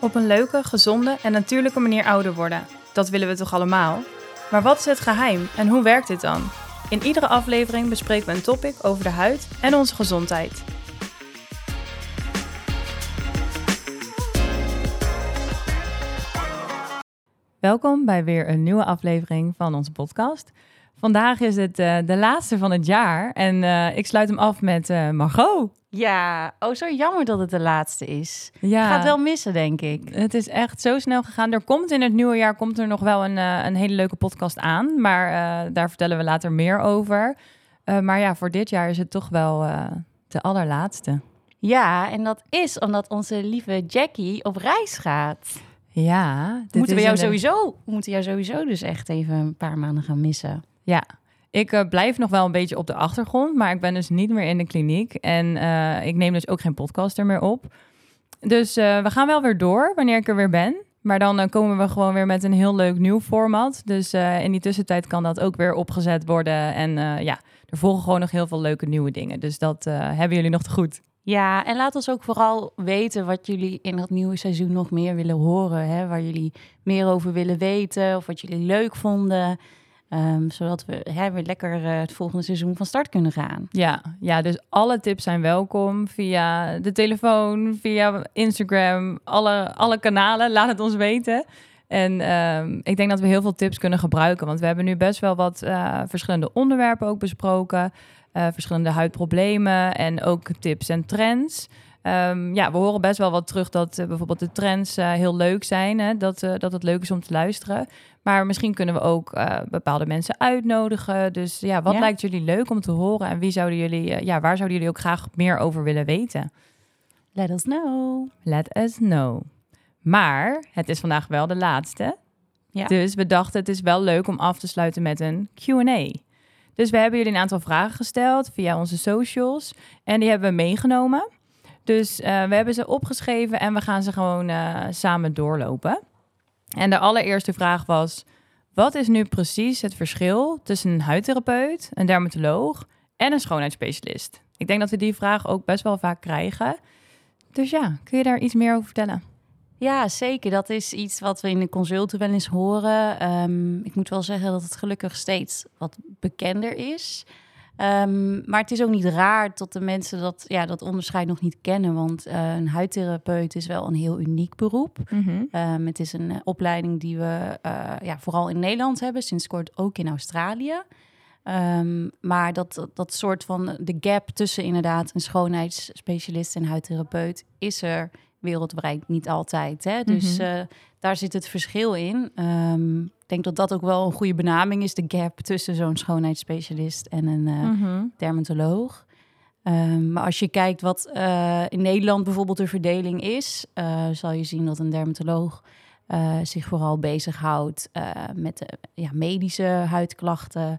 Op een leuke, gezonde en natuurlijke manier ouder worden. Dat willen we toch allemaal? Maar wat is het geheim en hoe werkt dit dan? In iedere aflevering bespreken we een topic over de huid en onze gezondheid. Welkom bij weer een nieuwe aflevering van onze podcast. Vandaag is het uh, de laatste van het jaar en uh, ik sluit hem af met uh, Margot. Ja, oh zo jammer dat het de laatste is. Ja. Gaat wel missen, denk ik. Het is echt zo snel gegaan. Er komt in het nieuwe jaar komt er nog wel een, een hele leuke podcast aan, maar daar vertellen we later meer over. maar ja, voor dit jaar is het toch wel de allerlaatste. Ja, en dat is omdat onze lieve Jackie op reis gaat. Ja, moeten we jou sowieso, we moeten jou sowieso dus echt even een paar maanden gaan missen. Ja, ik uh, blijf nog wel een beetje op de achtergrond, maar ik ben dus niet meer in de kliniek. En uh, ik neem dus ook geen podcaster meer op. Dus uh, we gaan wel weer door wanneer ik er weer ben. Maar dan komen we gewoon weer met een heel leuk nieuw format. Dus in die tussentijd kan dat ook weer opgezet worden. En ja, er volgen gewoon nog heel veel leuke nieuwe dingen. Dus dat hebben jullie nog te goed. Ja, en laat ons ook vooral weten wat jullie in het nieuwe seizoen nog meer willen horen. Hè? Waar jullie meer over willen weten of wat jullie leuk vonden. Um, zodat we hè, weer lekker uh, het volgende seizoen van start kunnen gaan. Ja, ja, dus alle tips zijn welkom via de telefoon, via Instagram, alle, alle kanalen. Laat het ons weten. En um, ik denk dat we heel veel tips kunnen gebruiken. Want we hebben nu best wel wat uh, verschillende onderwerpen ook besproken. Uh, verschillende huidproblemen en ook tips en trends. Um, ja, we horen best wel wat terug dat uh, bijvoorbeeld de trends uh, heel leuk zijn. Hè? Dat, uh, dat het leuk is om te luisteren. Maar misschien kunnen we ook bepaalde mensen uitnodigen. Dus ja, wat ja. lijkt jullie leuk om te horen? En wie zouden jullie, ja, waar zouden jullie ook graag meer over willen weten? Let us know. Let us know. Maar het is vandaag wel de laatste. Ja. Dus we dachten het is wel leuk om af te sluiten met een Q&A. Dus we hebben jullie een aantal vragen gesteld via onze socials. En die hebben we meegenomen. Dus uh, we hebben ze opgeschreven en we gaan ze gewoon uh, samen doorlopen. En de allereerste vraag was: wat is nu precies het verschil tussen een huidtherapeut, een dermatoloog en een schoonheidsspecialist? Ik denk dat we die vraag ook best wel vaak krijgen. Dus ja, kun je daar iets meer over vertellen? Ja, zeker. Dat is iets wat we in de consulten wel eens horen. Um, ik moet wel zeggen dat het gelukkig steeds wat bekender is. Um, maar het is ook niet raar dat de mensen dat, ja, dat onderscheid nog niet kennen. Want uh, een huidtherapeut is wel een heel uniek beroep. Mm -hmm. um, het is een uh, opleiding die we uh, ja, vooral in Nederland hebben, sinds kort ook in Australië. Um, maar dat, dat soort van de gap tussen inderdaad een schoonheidsspecialist en huidtherapeut is er wereldwijd niet altijd. Hè? Dus mm -hmm. daar zit het verschil in denk dat dat ook wel een goede benaming is, de gap tussen zo'n schoonheidsspecialist en een uh, mm-hmm. dermatoloog. Um, maar als je kijkt wat uh, in Nederland bijvoorbeeld de verdeling is, uh, zal je zien dat een dermatoloog zich vooral bezighoudt met de, ja, medische huidklachten.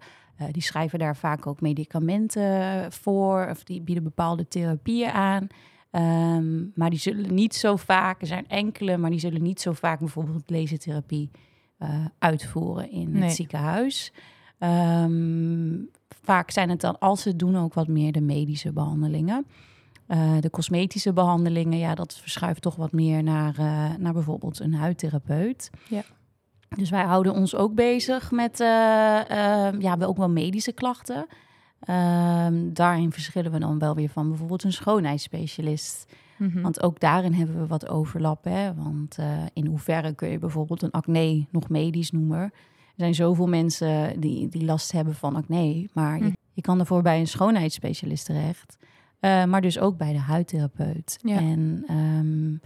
die schrijven daar vaak ook medicamenten voor of die bieden bepaalde therapieën aan. Um, maar die zullen niet zo vaak, er zijn enkele, maar die zullen niet zo vaak bijvoorbeeld lasertherapie uitvoeren in nee. het ziekenhuis. Um, vaak zijn het dan, als ze het doen, ook wat meer de medische behandelingen. Uh, de cosmetische behandelingen, ja, dat verschuift toch wat meer naar, uh, naar bijvoorbeeld een huidtherapeut. Ja. Dus wij houden ons ook bezig met, ja, we ook wel medische klachten. Um, daarin verschillen we dan wel weer van bijvoorbeeld een schoonheidsspecialist. Mm-hmm. Want ook daarin hebben we wat overlap. Hè? Want uh, in hoeverre kun je bijvoorbeeld een acne nog medisch noemen? Er zijn zoveel mensen die, die last hebben van acne. Maar mm. je, je, kan ervoor bij een schoonheidsspecialist terecht. Uh, maar dus ook bij de huidtherapeut. Ja. En um,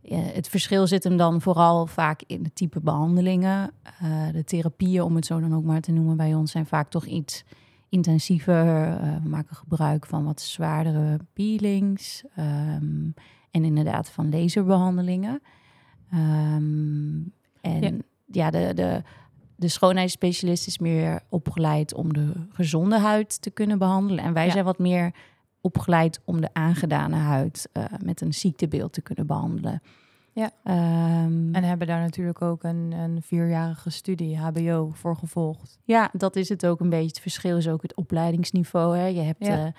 ja, het verschil zit hem dan vooral vaak in de type behandelingen. Uh, de therapieën, om het zo dan ook maar te noemen, bij ons zijn vaak toch iets intensiever. We maken gebruik van wat zwaardere peelings um, en inderdaad van laserbehandelingen. Um, en ja, ja de, de, de schoonheidsspecialist is meer opgeleid om de gezonde huid te kunnen behandelen. En wij ja. zijn wat meer opgeleid om de aangedane huid uh, met een ziektebeeld te kunnen behandelen. Ja. Um, en hebben daar natuurlijk ook een, een vierjarige studie, HBO, voor gevolgd. Ja, dat is het ook een beetje. Het verschil is ook het opleidingsniveau. Hè. Je hebt ja.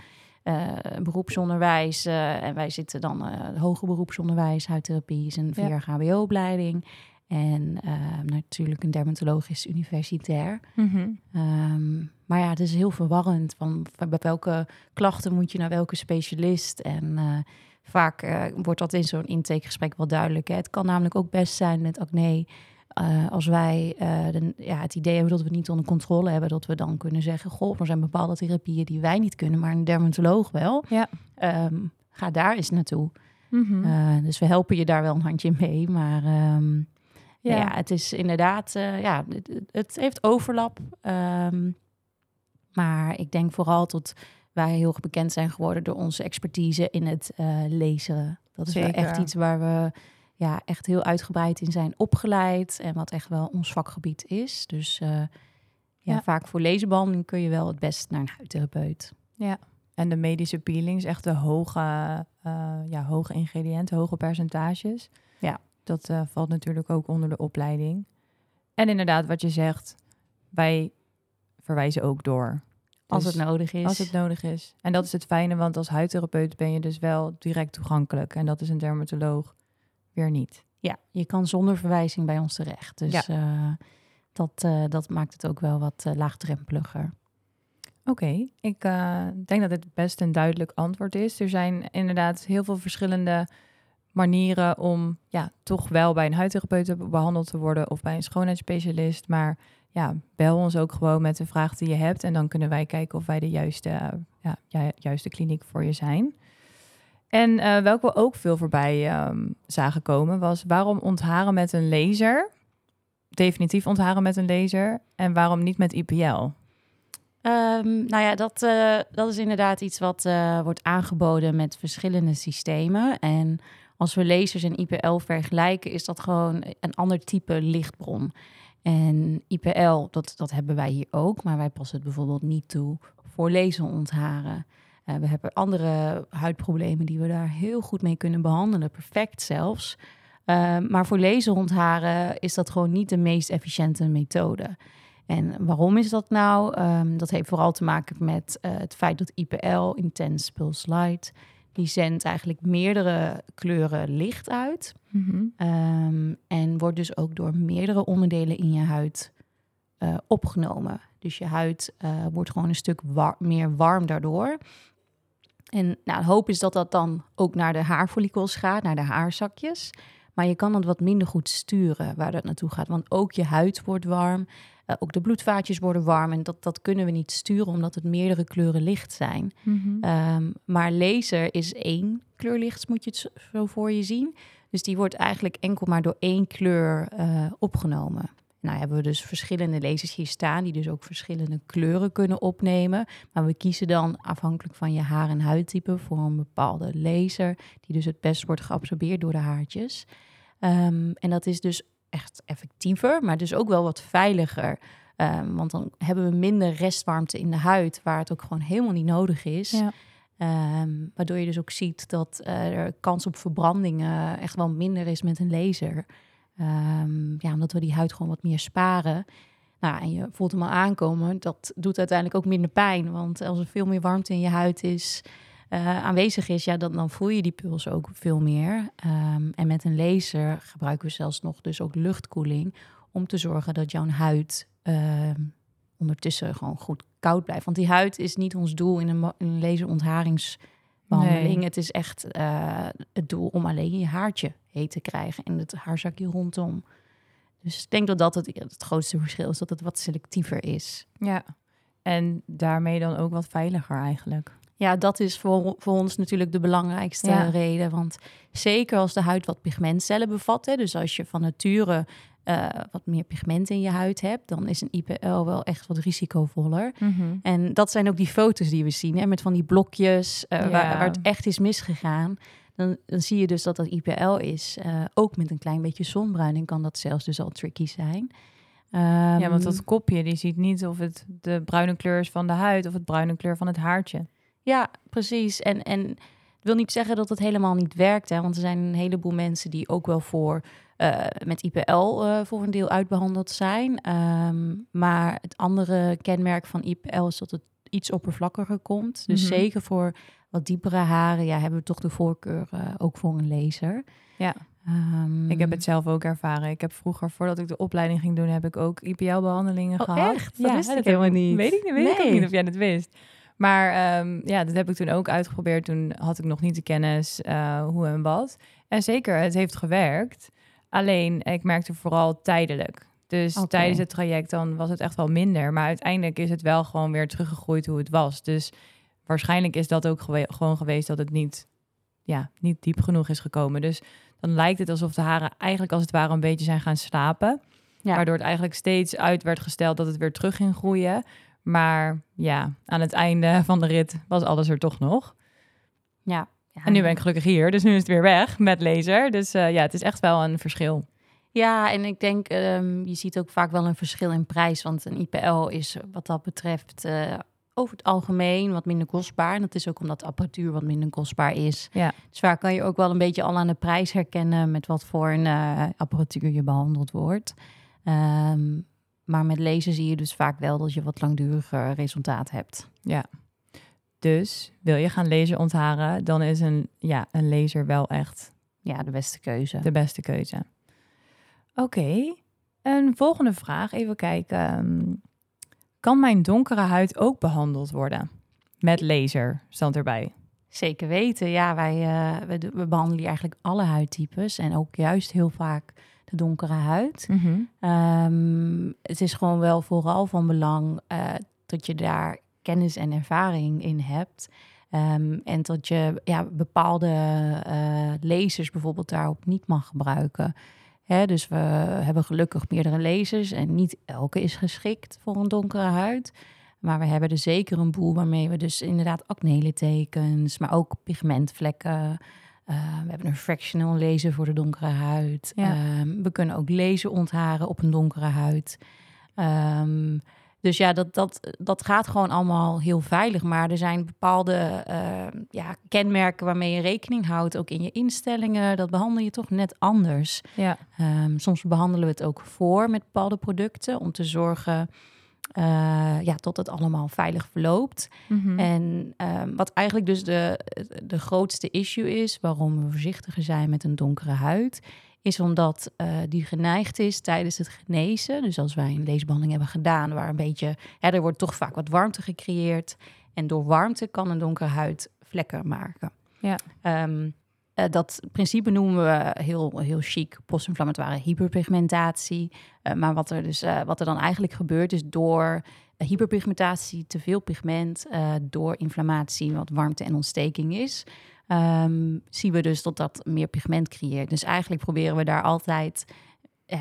uh, eh, beroepsonderwijs. eh, en wij zitten dan eh hoger beroepsonderwijs, huidtherapie is een vier jaar HBO-opleiding. En eh, natuurlijk een dermatologisch universitair. Mhm. Ehm, maar ja, het is heel verwarrend. Van, van bij welke klachten moet je naar welke specialist? En eh, vaak eh, wordt dat in zo'n intakegesprek wel duidelijk. Hè? Het kan namelijk ook best zijn met acne. eh, als wij eh, de, ja, het idee hebben dat we het niet onder controle hebben, dat we dan kunnen zeggen: Goh, er zijn bepaalde therapieën die wij niet kunnen, maar een dermatoloog wel. Ja. Ehm, ga daar eens naartoe. Mhm. Dus we helpen je daar wel een handje mee. Maar ehm, ja. Ja. het is inderdaad, ja, het, heeft overlap. Ehm, maar ik denk vooral dat wij heel erg bekend zijn geworden door onze expertise in het eh, lezen. Dat is wel echt iets waar we ja, echt heel uitgebreid in zijn opgeleid en wat echt wel ons vakgebied is. Dus eh, ja, Ja. vaak voor lezenbehandeling kun je wel het best naar een huidtherapeut. En de medische peelings, echt de hoge, eh, ja, hoge ingrediënten, hoge percentages. Ja. Dat valt natuurlijk ook onder de opleiding. En inderdaad, wat je zegt, wij verwijzen ook door. Als Dus het nodig is. Als het nodig is. En dat is het fijne, want als huidtherapeut ben je dus wel direct toegankelijk. En dat is een dermatoloog weer niet. Ja, je kan zonder verwijzing bij ons terecht. Dus eh, dat, eh, dat maakt het ook wel wat eh, laagdrempeliger. Oké, ik denk dat dit best een duidelijk antwoord is. Er zijn inderdaad heel veel verschillende manieren om ja, toch wel bij een huidtherapeut behandeld te worden of bij een schoonheidsspecialist. Maar ja, bel ons ook gewoon met de vraag die je hebt en dan kunnen wij kijken of wij de juiste, eh, ja, ju- juiste kliniek voor je zijn. En eh welke we ook veel voorbij ehm, zagen komen was waarom ontharen met een laser? Definitief ontharen met een laser en waarom niet met IPL? Ehm, nou ja, dat, eh, dat is inderdaad iets wat wordt aangeboden met verschillende systemen. En als we lasers en IPL vergelijken, is dat gewoon een ander type lichtbron. En IPL, dat, dat hebben wij hier ook, maar wij passen het bijvoorbeeld niet toe voor laserontharen. Eh, we hebben andere huidproblemen die we daar heel goed mee kunnen behandelen, perfect zelfs. Eh, maar voor laserontharen is dat gewoon niet de meest efficiënte methode. En waarom is dat nou? Ehm, dat heeft vooral te maken met eh, het feit dat IPL, Intense Pulse Light, die zendt eigenlijk meerdere kleuren licht uit. Ehm, en wordt dus ook door meerdere onderdelen in je huid eh, opgenomen. Dus je huid eh, wordt gewoon een stuk war- meer warm daardoor. En nou, de hoop is dat dat dan ook naar de haarfollicels gaat, naar de haarzakjes. Maar je kan het wat minder goed sturen waar dat naartoe gaat. Want ook je huid wordt warm, eh, ook de bloedvaatjes worden warm. En dat, dat kunnen we niet sturen omdat het meerdere kleuren licht zijn. Ehm, maar laser is één kleur licht, moet je het zo- zo voor je zien. Dus die wordt eigenlijk enkel maar door één kleur eh, opgenomen. Nou hebben we dus verschillende lasers hier staan, die dus ook verschillende kleuren kunnen opnemen. Maar we kiezen dan afhankelijk van je haar- en huidtype voor een bepaalde laser, die dus het best wordt geabsorbeerd door de haartjes. Ehm, en dat is dus echt effectiever, maar dus ook wel wat veiliger. Ehm, want dan hebben we minder restwarmte in de huid, waar het ook gewoon helemaal niet nodig is. Ja. Ehm, waardoor je dus ook ziet dat eh, er kans op verbrandingen echt wel minder is met een laser. Ehm, ja, omdat we die huid gewoon wat meer sparen. Nou, en je voelt hem al aankomen. Dat doet uiteindelijk ook minder pijn. Want als er veel meer warmte in je huid is, eh, aanwezig is, ja, dan, dan voel je die puls ook veel meer. Ehm, en met een laser gebruiken we zelfs nog dus ook luchtkoeling om te zorgen dat jouw huid ehm, ondertussen gewoon goed koud blijft. Want die huid is niet ons doel in een, in een laserontharingsbehandeling. Nee. Het is echt eh, het doel om alleen je haartje heet te krijgen en het haarzakje rondom. Dus ik denk dat dat het, het grootste verschil is, dat het wat selectiever is. Ja, en daarmee dan ook wat veiliger eigenlijk. Ja, dat is voor, voor ons natuurlijk de belangrijkste Ja. reden. Want zeker als de huid wat pigmentcellen bevat, hè, dus als je van nature eh, wat meer pigment in je huid hebt, dan is een IPL wel echt wat risicovoller. En dat zijn ook die foto's die we zien, hè, met van die blokjes eh, Ja. waar, waar het echt is misgegaan. Dan, dan zie je dus dat dat IPL is. Eh, ook met een klein beetje zonbruining kan dat zelfs dus al tricky zijn. ja, want Ehm, dat kopje, die ziet niet of het de bruine kleur is van de huid of het bruine kleur van het haartje. Ja, precies. En, en het wil niet zeggen dat het helemaal niet werkt. Hè? Want er zijn een heleboel mensen die ook wel voor eh, met IPL eh, voor een deel uitbehandeld zijn. Ehm, maar het andere kenmerk van IPL is dat het iets oppervlakkiger komt. Dus Mhm. zeker voor wat diepere haren, ja, hebben we toch de voorkeur eh, ook voor een laser. Ja. Ehm, Ik heb het zelf ook ervaren. Ik heb vroeger, voordat ik de opleiding ging doen, heb ik ook IPL-behandelingen Oh, gehad. echt? Dat wist ik helemaal niet. Weet ik niet, weet ik ook niet of jij het wist. Maar ehm, ja, dat heb ik toen ook uitgeprobeerd. Toen had ik nog niet de kennis eh, hoe en wat. En zeker, het heeft gewerkt. Alleen, ik merkte vooral tijdelijk. Dus tijdens het traject dan was het echt wel minder. Maar uiteindelijk is het wel gewoon weer teruggegroeid hoe het was. Dus waarschijnlijk is dat ook gewe- gewoon geweest dat het niet, ja, niet diep genoeg is gekomen. Dus dan lijkt het alsof de haren eigenlijk als het ware een beetje zijn gaan slapen. Ja. Waardoor het eigenlijk steeds uit werd gesteld dat het weer terug ging groeien. Maar ja, aan het einde van de rit was alles er toch nog. Ja. ja. En nu ben ik gelukkig hier, dus nu is het weer weg met laser. Dus eh, ja, het is echt wel een verschil. Ja, en ik denk, ehm, je ziet ook vaak wel een verschil in prijs. Want een IPL is wat dat betreft eh, over het algemeen wat minder kostbaar. En dat is ook omdat de apparatuur wat minder kostbaar is. Ja. Dus vaak kan je ook wel een beetje al aan de prijs herkennen met wat voor een eh, apparatuur je behandeld wordt. Ehm, maar met laser zie je dus vaak wel dat je wat langduriger resultaat hebt. Dus wil je gaan laser ontharen, dan is een, ja, een laser wel echt Ja, de beste keuze. de beste keuze. Oké, een volgende vraag. Even kijken. Ehm, Kan mijn donkere huid ook behandeld worden? Met laser, stond erbij. Zeker weten. Ja, wij eh, we, behandelen hier eigenlijk alle huidtypes. En ook juist heel vaak de donkere huid. Ehm, het is gewoon wel vooral van belang eh, dat je daar kennis en ervaring in hebt. Ehm, en dat je ja, bepaalde eh lasers bijvoorbeeld daarop niet mag gebruiken. Hè, dus we hebben gelukkig meerdere lasers en niet elke is geschikt voor een donkere huid. Maar we hebben er zeker een boel waarmee we dus inderdaad acne-littekens, maar ook pigmentvlekken. Eh, we hebben een fractional laser voor de donkere huid. Ja. Ehm, we kunnen ook laser ontharen op een donkere huid. Ehm, dus ja, dat, dat, dat gaat gewoon allemaal heel veilig. Maar er zijn bepaalde ja, kenmerken waarmee je rekening houdt, ook in je instellingen. Dat behandel je toch net anders. Ja, Ehm, soms behandelen we het ook voor met bepaalde producten om te zorgen eh, ja, dat het allemaal veilig verloopt. Mhm. En ehm, wat eigenlijk dus de, de grootste issue is, waarom we voorzichtiger zijn met een donkere huid, is omdat eh, die geneigd is tijdens het genezen. Dus als wij een leesbehandeling hebben gedaan, waar een beetje, hè, er wordt toch vaak wat warmte gecreëerd. En door warmte kan een donkere huid vlekken maken. Ja. Ehm, eh, dat principe noemen we heel, heel chic postinflammatoire hyperpigmentatie. Eh, maar wat er, dus, eh, wat er dan eigenlijk gebeurt, is door hyperpigmentatie, te veel pigment, door inflammatie, wat warmte en ontsteking is, ehm, zien we dus dat dat meer pigment creëert. Dus eigenlijk proberen we daar altijd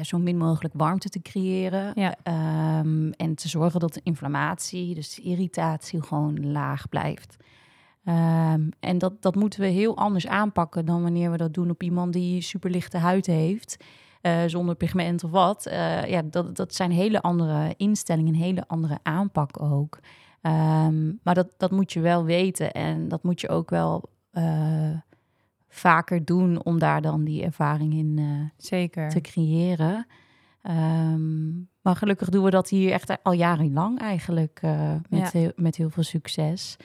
zo min mogelijk warmte te creëren. Ja. Ehm, en te zorgen dat de inflammatie, dus irritatie, gewoon laag blijft. Ehm, en dat, dat moeten we heel anders aanpakken dan wanneer we dat doen op iemand die superlichte huid heeft. eh, zonder pigment of wat. Eh, ja, dat, dat zijn hele andere instellingen, een hele andere aanpak ook. Ehm, maar dat, dat moet je wel weten en dat moet je ook wel eh, vaker doen om daar dan die ervaring in zeker. te creëren. Ehm, maar gelukkig doen we dat hier echt al jarenlang eigenlijk met, Ja. heel, met heel veel succes.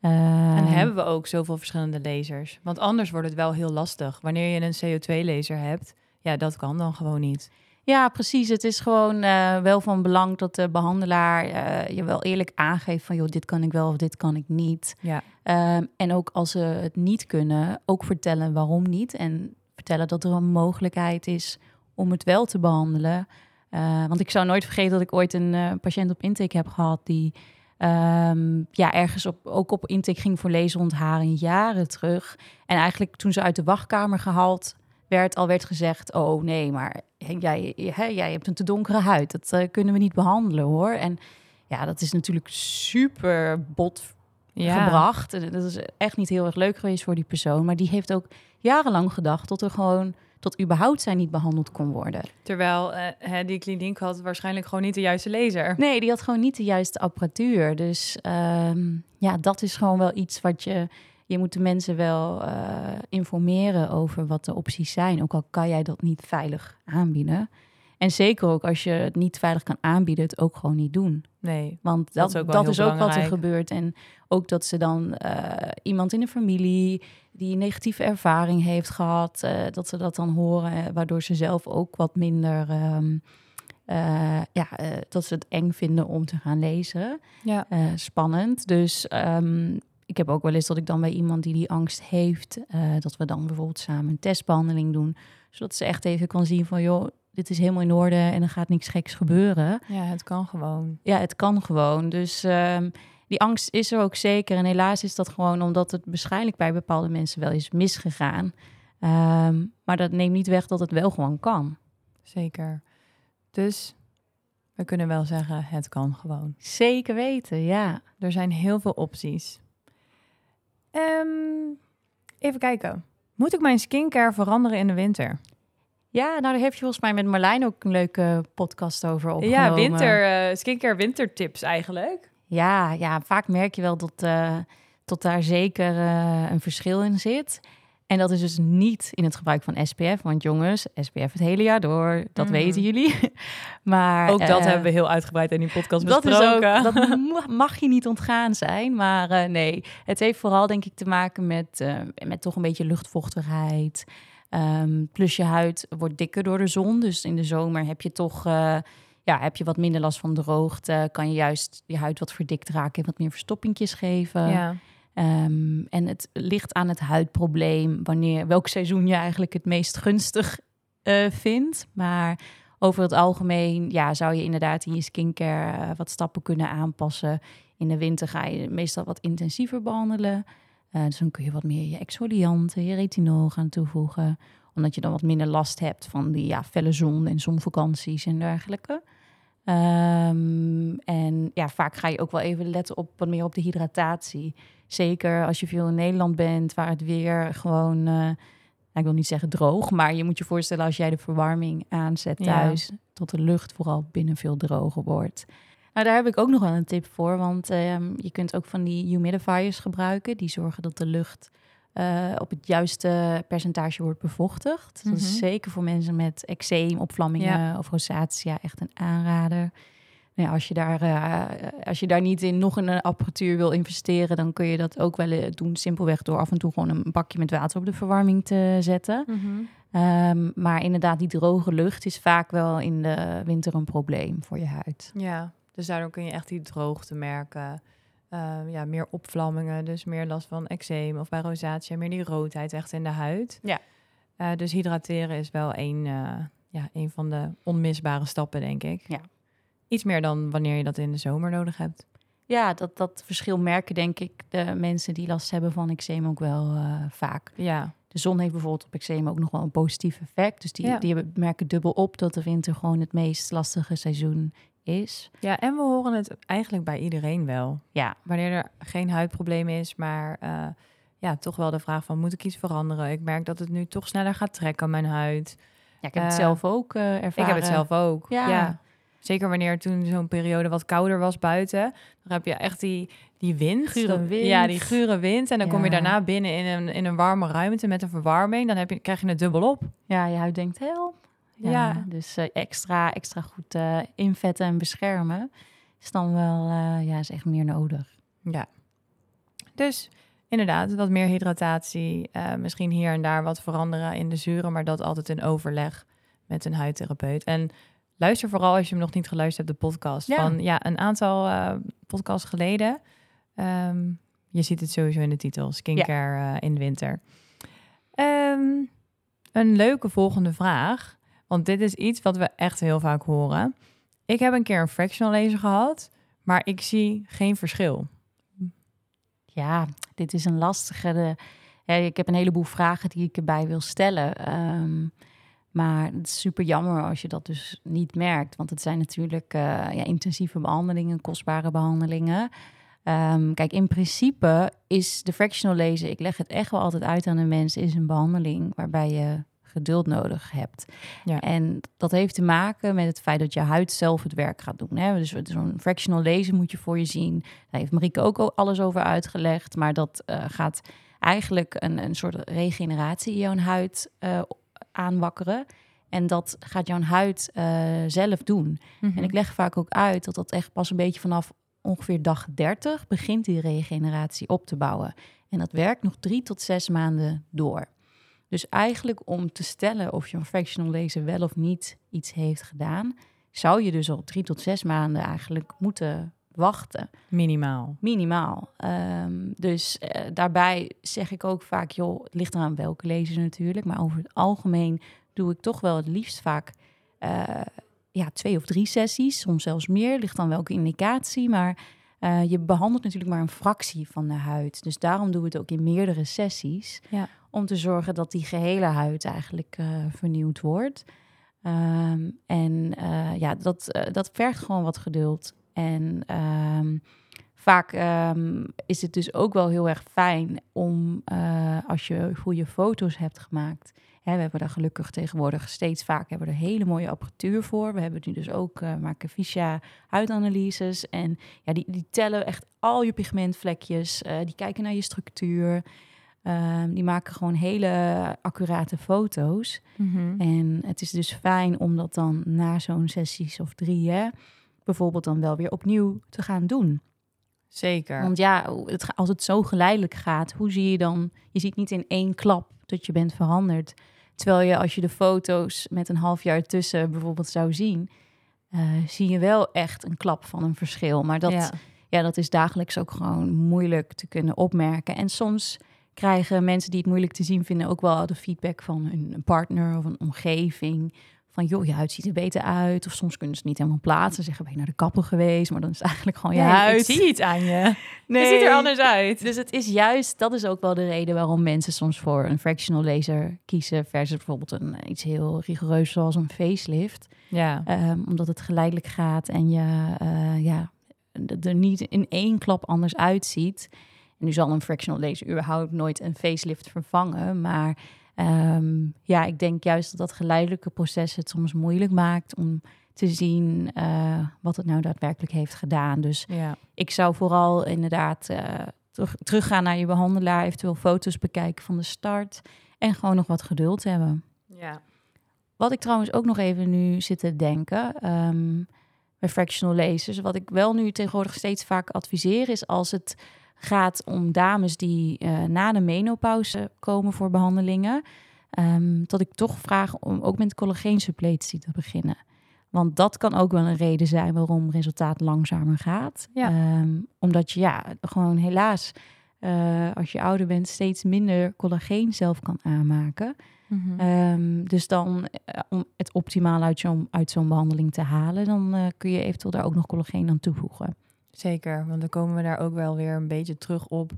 En Ehm, hebben we ook zoveel verschillende lasers? Want anders wordt het wel heel lastig. Wanneer je een CO2-laser hebt, ja, dat kan dan gewoon niet. Ja, precies. Het is gewoon eh, wel van belang dat de behandelaar eh, je wel eerlijk aangeeft van... joh, dit kan ik wel of dit kan ik niet. Ja, Ehm, en ook als ze het niet kunnen, ook vertellen waarom niet. En vertellen dat er een mogelijkheid is om het wel te behandelen. Eh, want ik zou nooit vergeten dat ik ooit een patiënt op intake heb gehad... die ehm, ja, ergens op, ook op intake ging voor laserontharing jaren terug. En eigenlijk toen ze uit de wachtkamer gehaald werd, al werd gezegd... oh nee, maar jij, hè, jij hebt een te donkere huid. Dat eh, kunnen we niet behandelen hoor. En ja, dat is natuurlijk super bot ja. gebracht. En dat is echt niet heel erg leuk geweest voor die persoon. Maar die heeft ook jarenlang gedacht tot er gewoon, tot überhaupt zij niet behandeld kon worden. Terwijl eh, hè, die kliniek had waarschijnlijk gewoon niet de juiste laser. Nee, die had gewoon niet de juiste apparatuur. Dus ehm, ja, dat is gewoon wel iets wat je. Je moet de mensen wel eh, informeren over wat de opties zijn. Ook al kan jij dat niet veilig aanbieden. En zeker ook als je het niet veilig kan aanbieden, het ook gewoon niet doen. Nee. Want dat, dat is ook, wat er gebeurt. En ook dat ze dan uh, iemand in de familie die een negatieve ervaring heeft gehad, uh, dat ze dat dan horen, waardoor ze zelf ook wat minder. Um, uh, ja, dat ze het eng vinden om te gaan lezen. Ja. spannend. Dus um, ik heb ook wel eens dat ik dan bij iemand die die angst heeft, dat we dan bijvoorbeeld samen een testbehandeling doen, zodat ze echt even kan zien van joh, dit is helemaal in orde en er gaat niks geks gebeuren. Ja, het kan gewoon. Ja, het kan gewoon. Dus um, die angst is er ook zeker. En helaas is dat gewoon omdat het waarschijnlijk bij bepaalde mensen wel is misgegaan. Um, maar dat neemt niet weg dat het wel gewoon kan. Zeker. Dus we kunnen wel zeggen, het kan gewoon. Zeker weten, ja. Er zijn heel veel opties. Um, even kijken. Moet ik mijn skincare veranderen in de winter? Ja, nou daar heb je volgens mij met Marlijn ook een leuke podcast over opgenomen. Ja, winter, uh, skincare wintertips eigenlijk. Ja, ja, vaak merk je wel dat, uh, tot daar zeker uh, een verschil in zit. En dat is dus niet in het gebruik van SPF. Want jongens, SPF het hele jaar door, dat mm. weten jullie. maar ook dat hebben we heel uitgebreid in die podcast dat besproken. Is ook, dat mag je niet ontgaan zijn. Maar nee, het heeft vooral denk ik te maken met, met toch een beetje luchtvochtigheid. Um, plus je huid wordt dikker door de zon. Dus in de zomer heb je toch uh, ja, heb je wat minder last van droogte. Kan je juist je huid wat verdikt raken en wat meer verstoppingjes geven. Ja. Um, en het ligt aan het huidprobleem, wanneer, welk seizoen je eigenlijk het meest gunstig uh, vindt. Maar over het algemeen ja, zou je inderdaad in je skincare uh, wat stappen kunnen aanpassen. In de winter ga je meestal wat intensiever behandelen. Uh, dus dan kun je wat meer je exfolianten, je retinol gaan toevoegen. Omdat je dan wat minder last hebt van die ja, felle zon en zonvakanties en dergelijke. Um, en ja, vaak ga je ook wel even letten op wat meer op de hydratatie. Zeker als je veel in Nederland bent, waar het weer gewoon, uh, nou, ik wil niet zeggen droog, maar je moet je voorstellen als jij de verwarming aanzet thuis, ja. tot de lucht vooral binnen veel droger wordt. Nou, daar heb ik ook nog wel een tip voor. Want um, je kunt ook van die humidifiers gebruiken. Die zorgen dat de lucht uh, op het juiste percentage wordt bevochtigd. Mm -hmm. Dat is mhm. zeker voor mensen met eczeem, opvlammingen ja. of rosacea echt een aanrader. Nou ja, als, je daar, uh, als je daar niet in nog een apparatuur wil investeren, dan kun je dat ook wel doen. Simpelweg door af en toe gewoon een bakje met water op de verwarming te zetten. Mm -hmm. um, maar inderdaad, die droge lucht is vaak wel in de winter een probleem voor je huid. Ja, dus daardoor kun je echt die droogte merken. Uh, ja, meer opvlammingen, dus meer last van eczeem of bij rosacea, meer die roodheid echt in de huid. Ja. Uh, dus hydrateren is wel een, uh, ja, een van de onmisbare stappen, denk ik. Ja. Iets meer dan wanneer je dat in de zomer nodig hebt. Ja, dat, dat verschil merken denk ik de mensen die last hebben van eczeem ook wel vaak. Ja. De zon heeft bijvoorbeeld op eczeem ook nog wel een positief effect. Dus die, ja. die merken dubbel op dat de winter gewoon het meest lastige seizoen is. Ja, en we horen het eigenlijk bij iedereen wel. Ja. Wanneer er geen huidprobleem is, maar uh, ja, toch wel de vraag van moet ik iets veranderen? Ik merk dat het nu toch sneller gaat trekken mijn huid. Ja, ik heb uh, het zelf ook uh, ervaren. Ik heb het zelf ook. Ja. ja. Zeker wanneer toen zo'n periode wat kouder was buiten, dan heb je echt die, die wind. Gure wind. Ja, die gure wind. En dan ja. kom je daarna binnen in een, in een warme ruimte met een verwarming. Dan heb je, krijg je het dubbel op. Ja, je huid denkt, help. Ja, ja. dus uh, extra, extra goed uh, invetten en beschermen is dan wel, uh, ja, is echt meer nodig. Ja. Dus inderdaad, wat meer hydratatie, misschien hier en daar wat veranderen in de zuren, maar dat altijd in overleg met een huidtherapeut. En luister vooral als je hem nog niet geluisterd hebt, de podcast ja. van ja, een aantal podcasts geleden. Um, je ziet het sowieso in de titel, skincare ja. in de winter. Um, een leuke volgende vraag. Want dit is iets wat we echt heel vaak horen. Ik heb een keer een fractional laser gehad, maar ik zie geen verschil. Ja, dit is een lastige. De, ik heb een heleboel vragen die ik erbij wil stellen. Um, maar het is super jammer als je dat dus niet merkt. Want het zijn natuurlijk uh, ja, intensieve behandelingen, kostbare behandelingen. Um, kijk, in principe is de fractional laser, ik leg het echt wel altijd uit aan de mensen, is een behandeling waarbij je geduld nodig hebt. Ja. En dat heeft te maken met het feit dat je huid zelf het werk gaat doen. Hè? Dus zo'n fractional laser moet je voor je zien. Daar heeft Marieke ook alles over uitgelegd. Maar dat uh, gaat eigenlijk een, een soort regeneratie in jouw huid uh, aanwakkeren. En dat gaat jouw huid eh, zelf doen. Mhm. En ik leg vaak ook uit dat dat echt pas een beetje vanaf ongeveer dag 30 begint die regeneratie op te bouwen. En dat werkt nog drie tot zes maanden door. Dus eigenlijk om te stellen of je een fractional laser wel of niet iets heeft gedaan, zou je dus al drie tot zes maanden eigenlijk moeten wachten. Minimaal. Minimaal. Ehm, dus eh, daarbij zeg ik ook vaak, joh, het ligt eraan welke laser natuurlijk, maar over het algemeen doe ik toch wel het liefst vaak eh, ja, twee of drie sessies, soms zelfs meer, ligt dan welke indicatie, maar eh, je behandelt natuurlijk maar een fractie van de huid. Dus daarom doen we het ook in meerdere sessies, Ja. Om te zorgen dat die gehele huid eigenlijk eh, vernieuwd wordt. Ehm, en eh, ja, dat, eh, dat vergt gewoon wat geduld. En ehm, vaak ehm, is het dus ook wel heel erg fijn om als je goede foto's hebt gemaakt. Hè, we hebben daar gelukkig tegenwoordig steeds vaak hebben we er hele mooie apparatuur voor. We hebben nu dus ook maken Visha huidanalyses. En ja, die, die tellen echt al je pigmentvlekjes. Die kijken naar je structuur. Um, die maken gewoon hele accurate foto's. Mhm. En het is dus fijn om dat dan na zo'n sessies of drie, hè, bijvoorbeeld dan wel weer opnieuw te gaan doen. Zeker. Want ja, het, als het zo geleidelijk gaat, hoe zie je dan? Je ziet niet in één klap dat je bent veranderd. Terwijl je als je de foto's met een half jaar tussen bijvoorbeeld zou zien, eh, zie je wel echt een klap van een verschil. Maar dat, Ja. ja, dat is dagelijks ook gewoon moeilijk te kunnen opmerken. En soms krijgen mensen die het moeilijk te zien vinden ook wel de feedback van hun partner of een omgeving. Van joh, je huid ziet er beter uit. Of soms kunnen ze het niet helemaal plaatsen. Zeggen, ben je naar de kapper geweest? Maar dan is het eigenlijk gewoon je Ja, huid. ik zie iets aan je. Nee. Je ziet er anders uit. Dus het is juist, dat is ook wel de reden waarom mensen soms voor een fractional laser kiezen. Versus bijvoorbeeld een, eh, iets heel rigoureus zoals een facelift. Ja. Ehm, omdat het geleidelijk gaat en je eh, ja, er niet in één klap anders uitziet. Nu zal een fractional laser überhaupt nooit een facelift vervangen. Maar ehm, ja, ik denk juist dat dat geleidelijke proces het soms moeilijk maakt om te zien eh, wat het nou daadwerkelijk heeft gedaan. Dus ja. ik zou vooral inderdaad eh, terug, teruggaan naar je behandelaar, eventueel foto's bekijken van de start en gewoon nog wat geduld hebben. Ja. Wat ik trouwens ook nog even nu zit te denken ehm, bij fractional lasers, wat ik wel nu tegenwoordig steeds vaak adviseer, is als het gaat om dames die eh, na de menopauze komen voor behandelingen, ehm, dat ik toch vraag om ook met collageensuppletie te beginnen. Want dat kan ook wel een reden zijn waarom resultaat langzamer gaat. Ja. Ehm, omdat je ja, gewoon helaas, eh, als je ouder bent, steeds minder collageen zelf kan aanmaken. Mhm. Ehm, dus dan, eh, om het optimaal uit zo'n uit zo'n behandeling te halen, dan kun je eventueel daar ook nog collageen aan toevoegen. Zeker, want dan komen we daar ook wel weer een beetje terug op.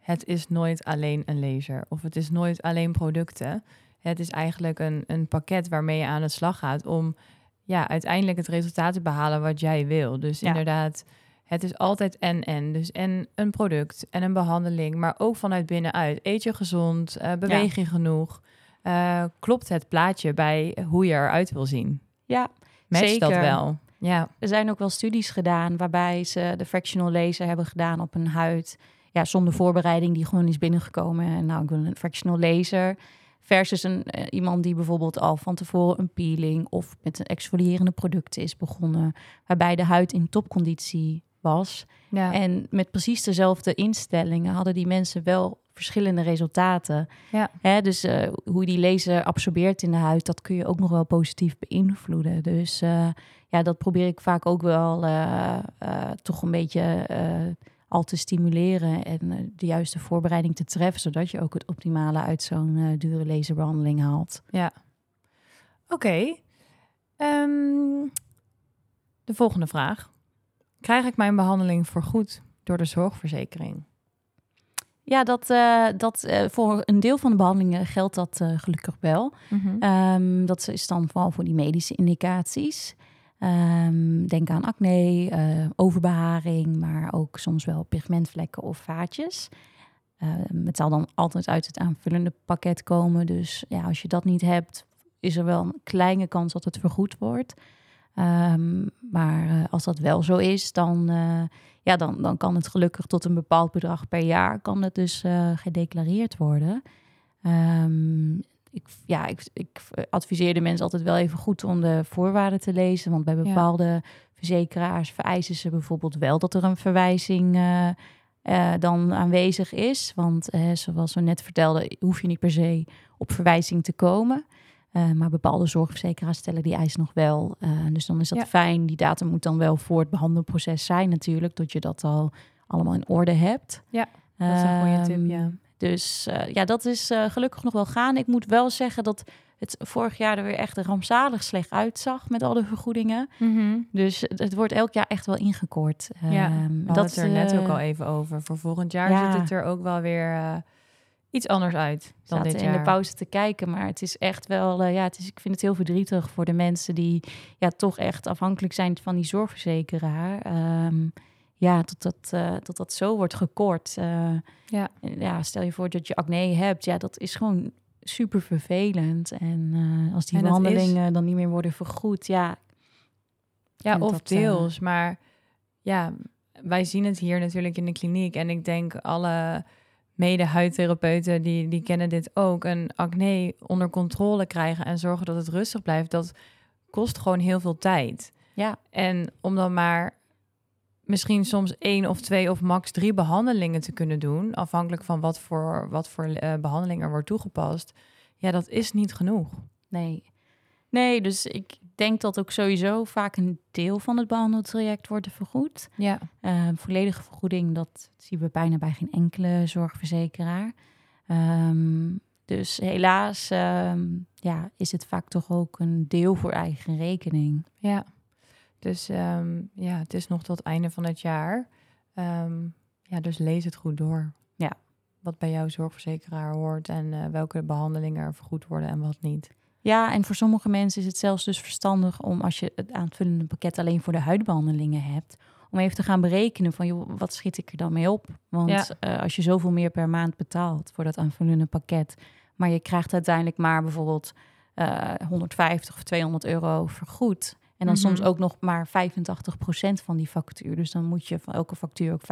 Het is nooit alleen een laser of het is nooit alleen producten. Het is eigenlijk een, een pakket waarmee je aan de slag gaat om ja, uiteindelijk het resultaat te behalen wat jij wil. Dus Ja. inderdaad, het is altijd en-en. Dus en een product en een behandeling, maar ook vanuit binnenuit. Eet je gezond? Eh, beweeg je genoeg? Eh, klopt het plaatje bij hoe je eruit wil zien? Ja, Matcht dat Zeker. wel? Ja, er zijn ook wel studies gedaan waarbij ze de fractional laser hebben gedaan op een huid. Ja, zonder voorbereiding die gewoon is binnengekomen. En nou, ik wil een fractional laser. Versus een, eh, iemand die bijvoorbeeld al van tevoren een peeling of met een exfolierende producten is begonnen. Waarbij de huid in topconditie was. ja. En met precies dezelfde instellingen hadden die mensen wel verschillende resultaten. Ja. Hè, dus eh, hoe die laser absorbeert in de huid, dat kun je ook nog wel positief beïnvloeden. Dus eh, ja, dat probeer ik vaak ook wel eh, eh, toch een beetje eh, al te stimuleren en de juiste voorbereiding te treffen, zodat je ook het optimale uit zo'n dure laserbehandeling haalt. Ja. Oké. Ehm, de volgende vraag. Krijg ik mijn behandeling vergoed door de zorgverzekering? Ja, dat, eh, dat, voor een deel van de behandelingen geldt dat gelukkig wel. Ehm, dat is dan vooral voor die medische indicaties. Ehm, denk aan acne, eh, overbeharing, maar ook soms wel pigmentvlekken of vaatjes. Ehm, het zal dan altijd uit het aanvullende pakket komen. Dus ja, als je dat niet hebt, is er wel een kleine kans dat het vergoed wordt. Ehm, maar eh, als dat wel zo is, dan, eh, ja, dan, dan kan het gelukkig tot een bepaald bedrag per jaar kan het dus gedeclareerd worden. Ehm, ik, ja, ik, ik adviseer de mensen altijd wel even goed om de voorwaarden te lezen. Want bij bepaalde verzekeraars vereisen ze bijvoorbeeld wel dat er een verwijzing uh, uh, dan aanwezig is. Want zoals we net vertelden, hoef je niet per se op verwijzing te komen. Maar bepaalde zorgverzekeraars stellen die eis nog wel. Dus dan is dat fijn. Die datum moet dan wel voor het behandelproces zijn natuurlijk. Dat je dat al allemaal in orde hebt. Ja, dat is een goede tip, ja. Ehm, dus uh, ja, dat is gelukkig nog wel gaan. Ik moet wel zeggen dat het vorig jaar er weer echt rampzalig slecht uitzag met al de vergoedingen. Mm -hmm. Dus het, wordt elk jaar echt wel ingekort. Ja, um, dat is er net ook al even over. Voor volgend jaar ja. zit het er ook wel weer iets anders uit dan dit in de pauze te kijken, maar het is echt wel, uh, ja, het is, ik vind het heel verdrietig voor de mensen die ja toch echt afhankelijk zijn van die zorgverzekeraar. Um, ja, dat dat, uh, dat dat zo wordt gekort. Uh, ja. ja, stel je voor dat je acne hebt, ja, dat is gewoon super vervelend. En als die behandelingen dan niet meer worden vergoed, ja. Ja, of deels, maar ja, wij zien het hier natuurlijk in de kliniek en ik denk alle mede-huidtherapeuten die, die kennen dit ook. Een acne onder controle krijgen en zorgen dat het rustig blijft, dat kost gewoon heel veel tijd. Ja. En om dan maar misschien soms één of twee of max drie behandelingen te kunnen doen, afhankelijk van wat voor, wat voor uh, behandeling er wordt toegepast, ja, dat is niet genoeg. Nee. Nee, dus ik denk dat ook sowieso vaak een deel van het behandeltraject wordt vergoed. Ja. Uh, volledige vergoeding, dat zien we bijna bij geen enkele zorgverzekeraar. Um, dus helaas um, ja, is het vaak toch ook een deel voor eigen rekening. Ja, dus um, ja, het is nog tot het einde van het jaar. ja, dus lees het goed door. Ja. Wat bij jouw zorgverzekeraar hoort en uh, welke behandelingen er vergoed worden en wat niet. Ja, en voor sommige mensen is het zelfs dus verstandig om als je het aanvullende pakket alleen voor de huidbehandelingen hebt, om even te gaan berekenen van joh, wat schiet ik er dan mee op? Want ja. uh, als je zoveel meer per maand betaalt voor dat aanvullende pakket, maar je krijgt uiteindelijk maar bijvoorbeeld uh, 150 of 200 euro vergoed. En dan mm -hmm. soms ook nog maar 85% van die factuur. Dus dan moet je van elke factuur ook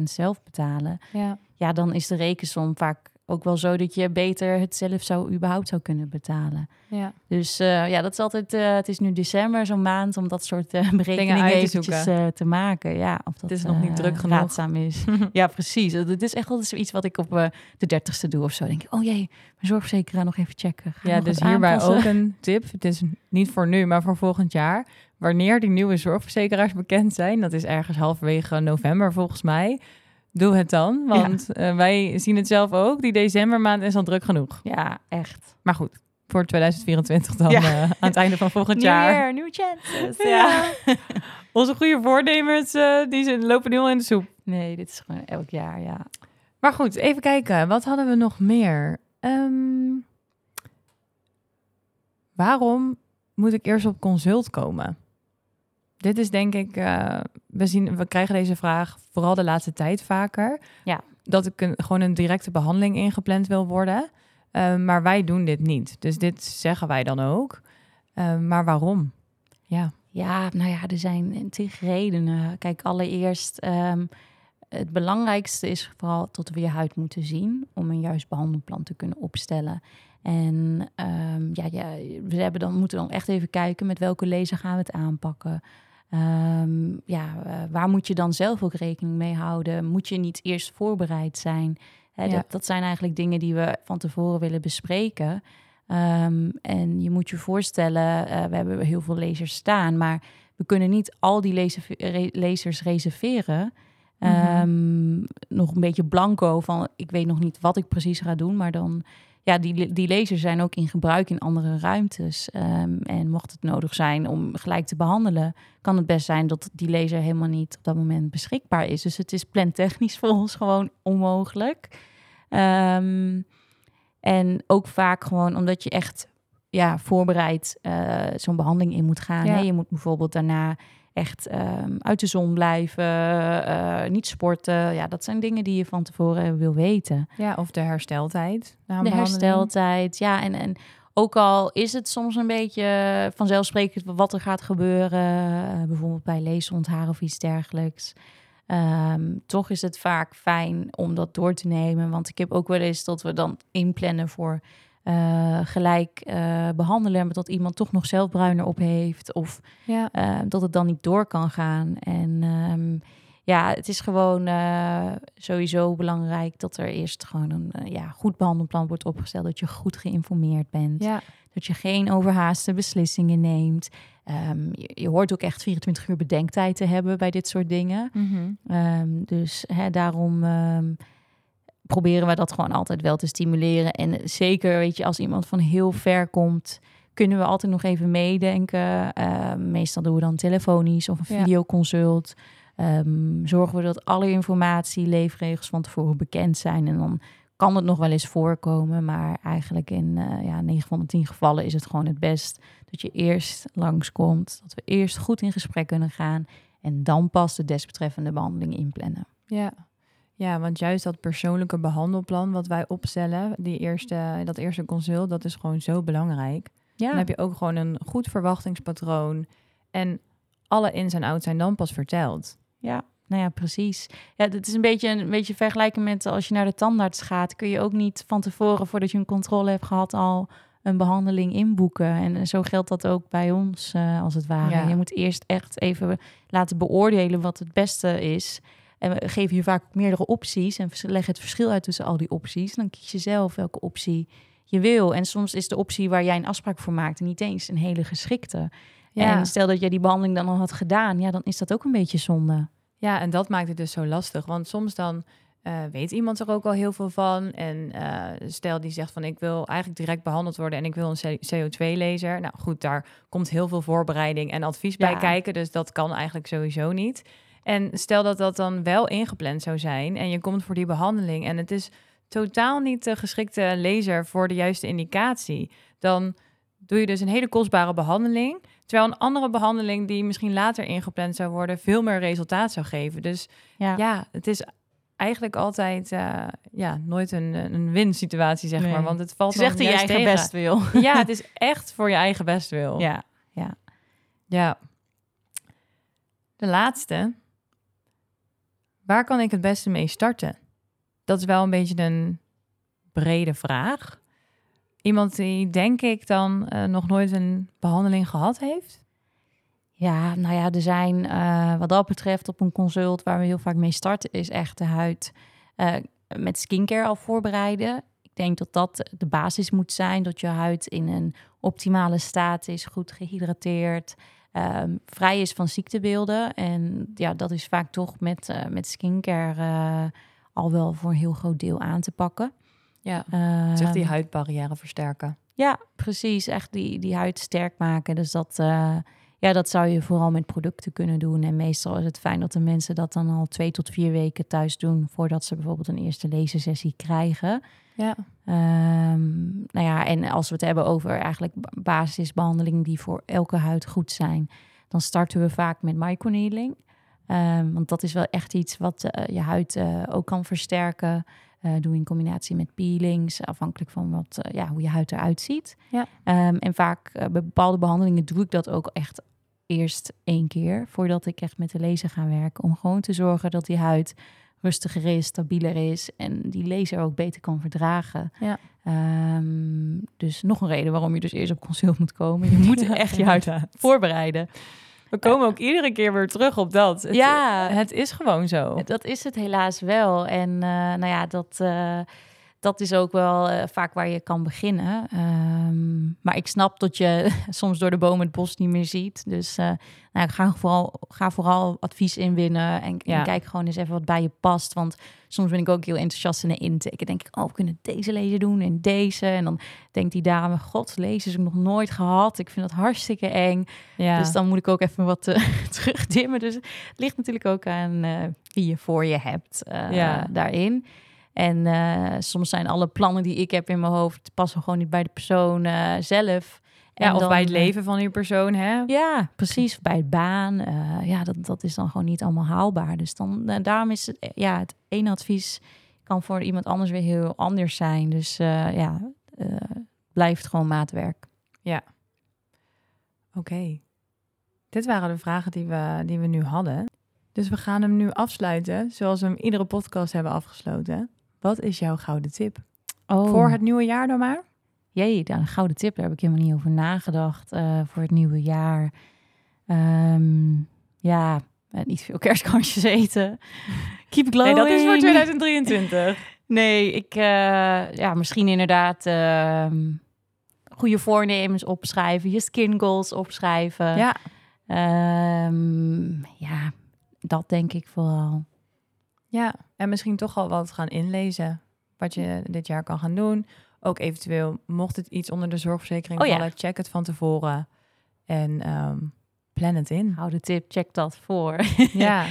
15% zelf betalen. Ja. ja, dan is de rekensom vaak ook wel zo dat je beter het zelf zou überhaupt zou kunnen betalen. Ja. Dus uh, ja, dat is altijd. Uh, het is nu december, zo'n maand, om dat soort uh, berekeningen eventjes te, te, maken. Ja, of dat het is nog niet druk genoeg. raadzaam is. ja, precies. Het is echt altijd zoiets wat ik op de dertigste doe of zo. Denk ik, oh jee, mijn zorgverzekeraar nog even checken. Ja, dus hierbij ook een tip. Het is niet voor nu, maar voor volgend jaar. Wanneer die nieuwe zorgverzekeraars bekend zijn, dat is ergens halverwege november volgens mij doe het dan. Want ja. uh, wij zien het zelf ook. Die decembermaand is al druk genoeg. Ja, echt. Maar goed, voor 2024 dan ja. uh, aan het einde van volgend New jaar. Year, new chances. Ja. Onze goede voornemens, uh, die lopen nu al in de soep. Nee, dit is gewoon elk jaar, ja. Maar goed, even kijken. Wat hadden we nog meer? Um, waarom moet ik eerst op consult komen? Dit is denk ik, uh, we, zien, we krijgen deze vraag vooral de laatste tijd vaker. Ja. Dat ik een, gewoon een directe behandeling ingepland wil worden. Uh, maar wij doen dit niet. Dus dit zeggen wij dan ook. Uh, maar waarom? Ja. Ja, nou ja, er zijn tig redenen. Kijk, allereerst, um, het belangrijkste is vooral tot we je huid moeten zien om een juist behandelplan te kunnen opstellen. En um, ja, ja, we hebben dan, moeten dan echt even kijken met welke laser gaan we het aanpakken. Um, ja, uh, waar moet je dan zelf ook rekening mee houden? Moet je niet eerst voorbereid zijn? Ja. dat, dat, zijn eigenlijk dingen die we van tevoren willen bespreken. Um, en je moet je voorstellen, uh, we hebben heel veel lasers staan, maar we kunnen niet al die laser, re lasers reserveren. Mm -hmm. um, nog een beetje blanco van, ik weet nog niet wat ik precies ga doen, maar dan ja, die, die lasers zijn ook in gebruik in andere ruimtes. Um, en mocht het nodig zijn om gelijk te behandelen, kan het best zijn dat die laser helemaal niet op dat moment beschikbaar is. Dus het is plantechnisch voor ons gewoon onmogelijk. Um, en ook vaak gewoon omdat je echt ja, voorbereid uh, zo'n behandeling in moet gaan. Ja. Je moet bijvoorbeeld daarna echt um, uit de zon blijven, uh, niet sporten. Ja, dat zijn dingen die je van tevoren wil weten. Ja, of de hersteltijd. de hersteltijd, ja. En, en ook al is het soms een beetje vanzelfsprekend wat er gaat gebeuren, uh, bijvoorbeeld bij leesontharen of iets dergelijks. Um, toch is het vaak fijn om dat door te nemen. Want ik heb ook wel eens dat we dan inplannen voor eh, gelijk eh, behandelen, maar dat iemand toch nog zelf bruiner op heeft of Ja. eh, dat het dan niet door kan gaan. En ehm, ja, het is gewoon sowieso belangrijk dat er eerst gewoon een ja, goed behandelplan wordt opgesteld, dat je goed geïnformeerd bent, Ja. dat je geen overhaaste beslissingen neemt. Ehm, je, je hoort ook echt 24 uur bedenktijd te hebben bij dit soort dingen. Mhm. Ehm, dus hè, daarom proberen we dat gewoon altijd wel te stimuleren. En zeker, weet je, als iemand van heel ver komt, kunnen we altijd nog even meedenken. Ehm, meestal doen we dan telefonisch of een Ja. videoconsult. Ehm, zorgen we dat alle informatie, leefregels van tevoren bekend zijn. En dan kan het nog wel eens voorkomen. Maar eigenlijk in eh, ja, 9 van de 10 gevallen is het gewoon het best dat je eerst langskomt. Dat we eerst goed in gesprek kunnen gaan. En dan pas de desbetreffende behandeling inplannen. Ja. Ja, want juist dat persoonlijke behandelplan wat wij opstellen, die eerste, dat eerste consult, dat is gewoon zo belangrijk. Ja, Dan heb je ook gewoon een goed verwachtingspatroon en alle ins en outs zijn dan pas verteld. ja. Nou ja, precies. Ja, dat is een beetje een beetje vergelijken met als je naar de tandarts gaat, kun je ook niet van tevoren, voordat je een controle hebt gehad, al een behandeling inboeken. En zo geldt dat ook bij ons, eh, als het ware. Ja. Je moet eerst echt even laten beoordelen wat het beste is. En we geven je vaak ook meerdere opties en leggen het verschil uit tussen al die opties. Dan kies je zelf welke optie je wil. En soms is de optie waar jij een afspraak voor maakt niet eens een hele geschikte. Ja. En stel dat jij die behandeling dan al had gedaan, ja, dan is dat ook een beetje zonde. Ja, en dat maakt het dus zo lastig. Want soms dan eh, weet iemand er ook al heel veel van. En eh, stel die zegt van ik wil eigenlijk direct behandeld worden en ik wil een CO2-laser. Nou goed, daar komt heel veel voorbereiding en advies bij kijken. Dus dat kan eigenlijk sowieso niet. En stel dat dat dan wel ingepland zou zijn en je komt voor die behandeling en het is totaal niet de geschikte laser voor de juiste indicatie. Dan doe je dus een hele kostbare behandeling. Terwijl een andere behandeling die misschien later ingepland zou worden, veel meer resultaat zou geven. Dus Ja. ja, het is eigenlijk altijd eh, ja, nooit een, een win-situatie, zeg Nee. maar. Want het valt Het is echt in je eigen tegen. best wil. Ja, het is echt voor je eigen bestwil. Ja. ja. De laatste. Waar kan ik het beste mee starten? Dat is wel een beetje een brede vraag. Iemand die, denk ik, dan eh, nog nooit een behandeling gehad heeft. Ja, nou ja, er zijn eh, wat dat betreft op een consult waar we heel vaak mee starten, is echt de huid eh, met skincare al voorbereiden. Ik denk dat dat de basis moet zijn, dat je huid in een optimale staat is, goed gehydrateerd, ehm, vrij is van ziektebeelden. En ja, dat is vaak toch met, eh, met skincare eh, al wel voor een heel groot deel aan te pakken. Ja. Die Ehm, huidbarrière versterken. ja, precies. Echt die, die huid sterk maken. Dus dat, eh, ja, dat zou je vooral met producten kunnen doen. En meestal is het fijn dat de mensen dat dan al twee tot vier weken thuis doen... voordat ze bijvoorbeeld een eerste lasersessie krijgen. Ja. Ehm, nou ja, en als we het hebben over eigenlijk ba- basisbehandelingen... die voor elke huid goed zijn... dan starten we vaak met microneedling. Ehm, want dat is wel echt iets wat eh, je huid eh, ook kan versterken... Eh, doe in combinatie met peelings, afhankelijk van wat, eh, ja, hoe je huid eruit ziet. Ja. Ehm, en vaak eh, bij bepaalde behandelingen doe ik dat ook echt eerst één keer voordat ik echt met de laser ga werken. Om gewoon te zorgen dat die huid rustiger is, stabieler is en die laser ook beter kan verdragen. Ja. Ehm, dus nog een reden waarom je dus eerst op consult moet komen. Je moet echt je huid voorbereiden. We komen ook iedere keer weer terug op dat. Het, Ja. het is gewoon zo. Dat is het helaas wel. En eh, nou ja, dat, eh, dat is ook wel eh, vaak waar je kan beginnen. Ehm, maar ik snap dat je soms door de bomen het bos niet meer ziet. Dus eh, nou, ga, vooral, ga vooral advies inwinnen. En, Ja. en kijk gewoon eens even wat bij je past. Want soms ben ik ook heel enthousiast in de intake. Denk ik, oh, we kunnen deze lezen doen en deze. En dan denkt die dame, god, lezen heb ik nog nooit gehad. Ik vind dat hartstikke eng. Ja. Dus dan moet ik ook even wat eh, terugdimmen. Dus het ligt natuurlijk ook aan wie je voor je hebt Ja. daarin. En eh, soms zijn alle plannen die ik heb in mijn hoofd... passen gewoon niet bij de persoon eh, zelf. ja, of dan, bij het eh, leven van die persoon, hè? Ja, precies. Bij het baan. ja, dat, dat is dan gewoon niet allemaal haalbaar. Dus dan, daarom is het, ja, het ene advies... kan voor iemand anders weer heel anders zijn. Dus ja, blijft gewoon maatwerk. Oké. Dit waren de vragen die we, die we nu hadden. Dus we gaan hem nu afsluiten, zoals we hem iedere podcast hebben afgesloten. Wat is jouw gouden tip? Oh. Voor het nieuwe jaar dan maar? jee, daar een gouden tip. Daar heb ik helemaal niet over nagedacht eh, voor het nieuwe jaar. Ehm, ja, eh, niet veel kerstkansjes eten. Keep glowing. Nee, dat is voor 2023. Nee, ik, eh, ja, misschien inderdaad ehm, goede voornemens opschrijven, je skin goals opschrijven. ja, Ehm, ja, dat denk ik vooral. Ja, en misschien toch al wat gaan inlezen. Wat je dit jaar kan gaan doen. Ook eventueel, mocht het iets onder de zorgverzekering Oh ja. vallen, check het van tevoren. En ehm, plan het in. Hou de tip, check dat voor. Ja.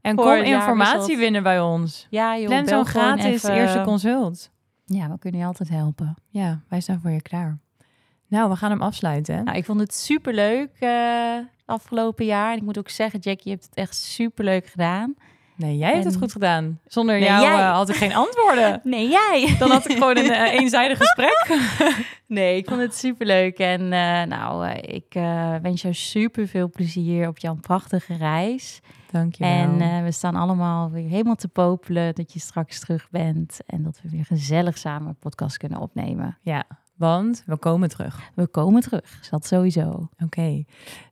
En Voor kom informatie winnen bij ons. ja, joh, Plan zo'n gratis even. eerste consult. Ja, we kunnen je altijd helpen. Ja, wij staan voor je klaar. Nou, we gaan hem afsluiten. Nou, ik vond het superleuk eh afgelopen jaar. En ik moet ook zeggen, Jackie, je hebt het echt superleuk gedaan. Nee, jij hebt het en- goed gedaan. Zonder Nee, jou jij. eh, had ik geen antwoorden. Nee, jij! Dan had ik gewoon een eh, eenzijdig gesprek. Nee, ik vond het superleuk. En eh, nou, ik wens jou super veel plezier op jouw prachtige reis. Dankjewel. En eh, we staan allemaal weer helemaal te popelen dat je straks terug bent. En dat we weer gezellig samen een podcast kunnen opnemen. ja, want we komen terug. We komen terug, dat sowieso. Oké.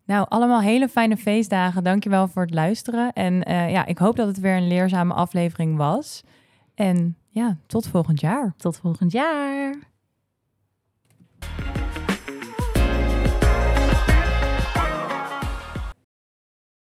Nou, allemaal hele fijne feestdagen. Dankjewel voor het luisteren. En eh, ja, ik hoop dat het weer een leerzame aflevering was. En ja, tot volgend jaar. Tot volgend jaar.